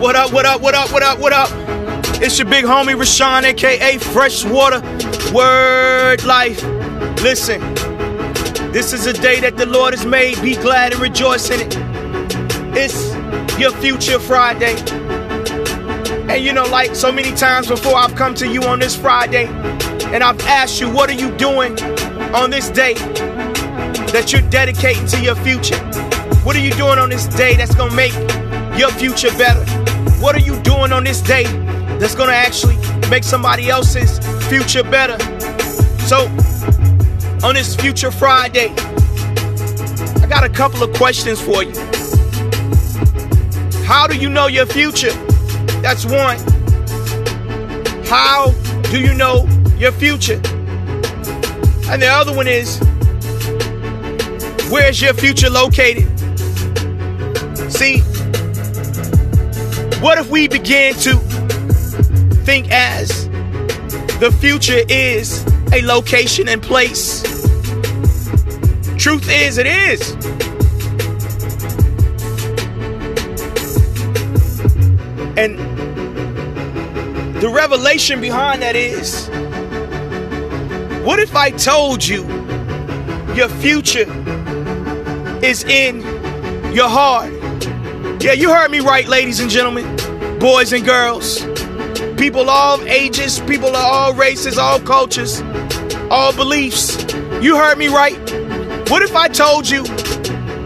What up, what up, what up, what up, what up? It's your big homie Rashawn, aka Freshwater Word Life. Listen, this is a day that the Lord has made. Be glad and rejoice in it. It's your future Friday. And you know, like so many times before, I've come to you on this Friday and I've asked you, what are you doing on this day that you're dedicating to your future? What are you doing on this day that's gonna make your future better? What are you doing on this day that's gonna actually make somebody else's future better? So, on this Future Friday, I got a couple of questions for you. How do you know your future? That's one. How do you know your future? And the other one is, where's your future located? See, what if we begin to think as the future is a location and place? Truth is, it is. And the revelation behind that is what if I told you your future is in your heart? Yeah, you heard me right, ladies and gentlemen, boys and girls, people all ages, people of all races, all cultures, all beliefs. You heard me right. What if I told you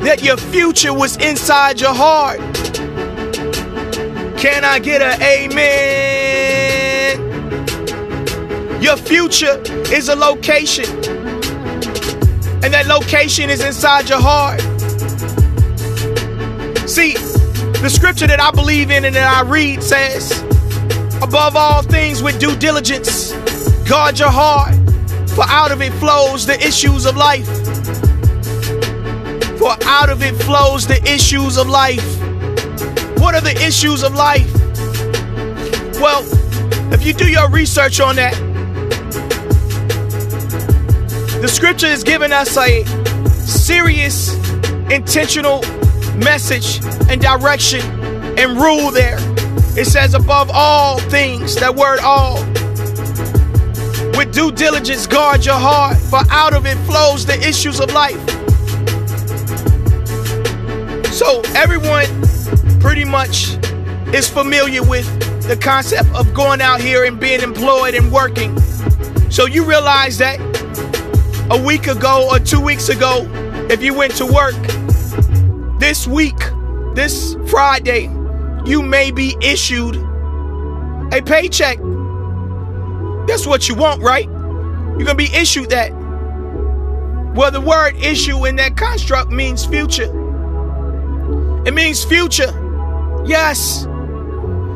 that your future was inside your heart? Can I get an amen? Your future is a location, and that location is inside your heart. See, the scripture that I believe in and that I read says, above all things with due diligence, guard your heart, for out of it flows the issues of life. For out of it flows the issues of life. What are the issues of life? Well, if you do your research on that, the scripture is giving us a serious, intentional message and direction and rule there. It says, above all things, that word all. With due diligence, guard your heart, for out of it flows the issues of life. So, everyone pretty much is familiar with the concept of going out here and being employed and working. So, you realize that a week ago or two weeks ago, if you went to work, this week, this Friday, you may be issued a paycheck. That's what you want, right? You're going to be issued that. Well, the word issue in that construct means future. It means future. Yes.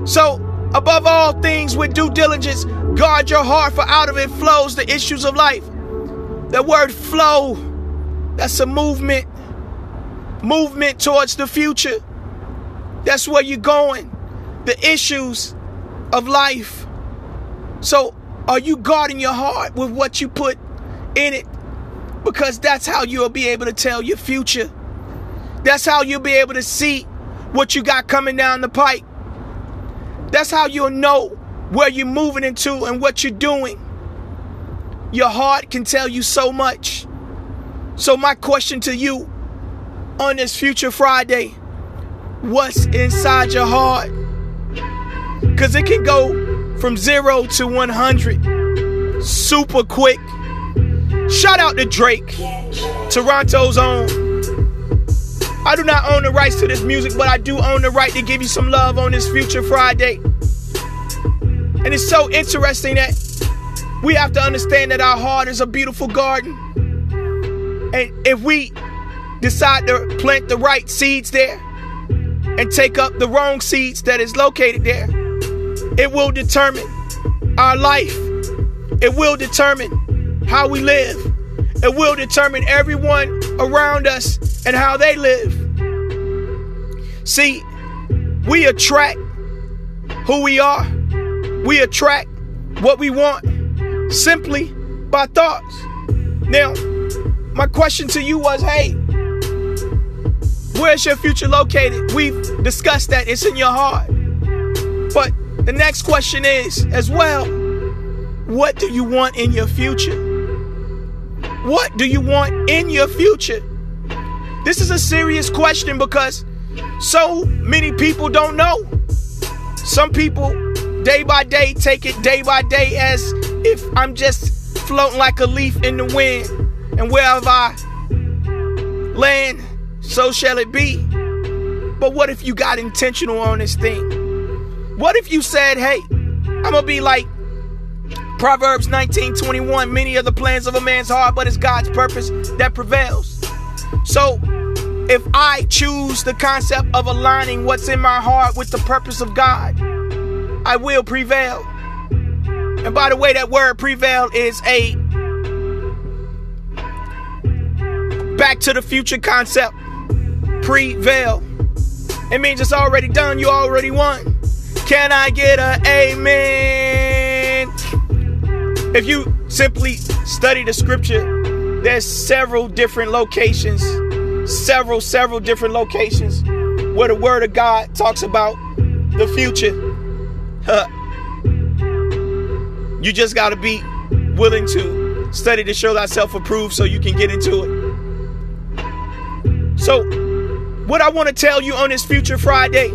So, above all things, with due diligence, guard your heart, for out of it flows the issues of life. The word flow, that's a movement movement towards the future. That's where you're going. The issues of life. So, are you guarding your heart with what you put in it? Because that's how you'll be able to tell your future. That's how you'll be able to see what you got coming down the pike. That's how you'll know where you're moving into and what you're doing. Your heart can tell you so much. So, my question to you on this Future Friday what's inside your heart. Because it can go from zero to 100 super quick. Shout out to Drake, Toronto's own. I do not own the rights to this music, but I do own the right to give you some love on this Future Friday. And it's so interesting that we have to understand that our heart is a beautiful garden. And if we decide to plant the right seeds there and take up the wrong seeds that is located there, it will determine our life. It will determine how we live. It will determine everyone around us and how they live. See, we attract who we are. We attract what we want simply by thoughts. Now, my question to you was hey, Where's your future located? We've discussed that. It's in your heart. But the next question is, as well, what do you want in your future? What do you want in your future? This is a serious question because so many people don't know. Some people, day by day, take it day by day as if I'm just floating like a leaf in the wind, and wherever I land, so shall it be. But what if you got intentional on this thing? What if you said, hey, I'm gonna be like Proverbs 19 21, many are the plans of a man's heart, but it's God's purpose that prevails. So, if I choose the concept of aligning what's in my heart with the purpose of God, I will prevail. And by the way, that word prevail is a back to the future concept. Prevail. It means it's already done, you already won. Can I get a amen? If you simply study the scripture, there's several different locations, several, several different locations where the word of God talks about the future. Huh. You just got to be willing to study to show thyself approved so you can get into it. So, what I want to tell you on this Future Friday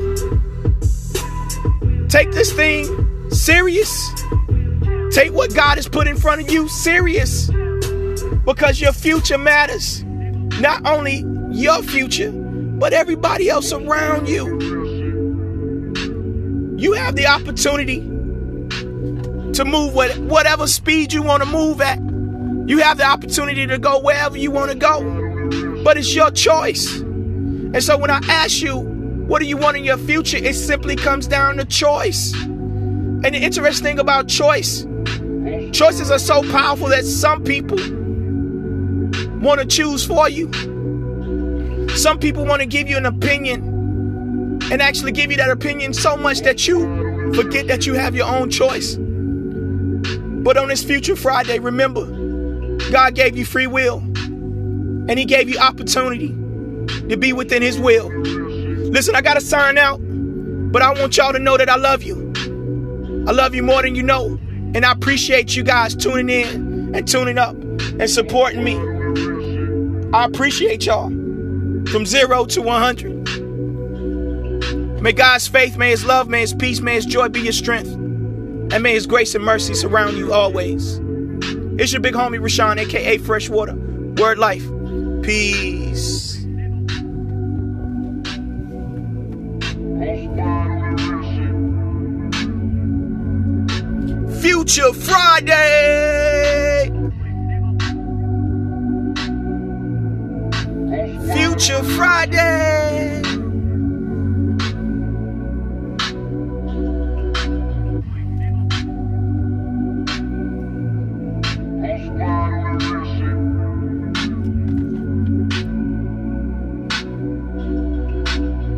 take this thing serious Take what God has put in front of you serious because your future matters. Not only your future, but everybody else around you. You have the opportunity to move with whatever speed you want to move at. You have the opportunity to go wherever you want to go. But it's your choice. And so when I ask you, what do you want in your future? It simply comes down to choice. And the interesting thing about choice, Choices are so powerful that some people want to choose for you. Some people want to give you an opinion and actually give you that opinion so much that you forget that you have your own choice. But on this Future Friday, remember, God gave you free will and He gave you opportunity to be within His will. Listen, I got to sign out, but I want y'all to know that I love you. I love you more than you know. And I appreciate you guys tuning in and tuning up and supporting me. I appreciate y'all from zero to 100. May God's faith, may His love, may His peace, may His joy be your strength. And may His grace and mercy surround you always. It's your big homie Rashawn, aka Freshwater. Word life. Peace. Future Friday. Future Friday.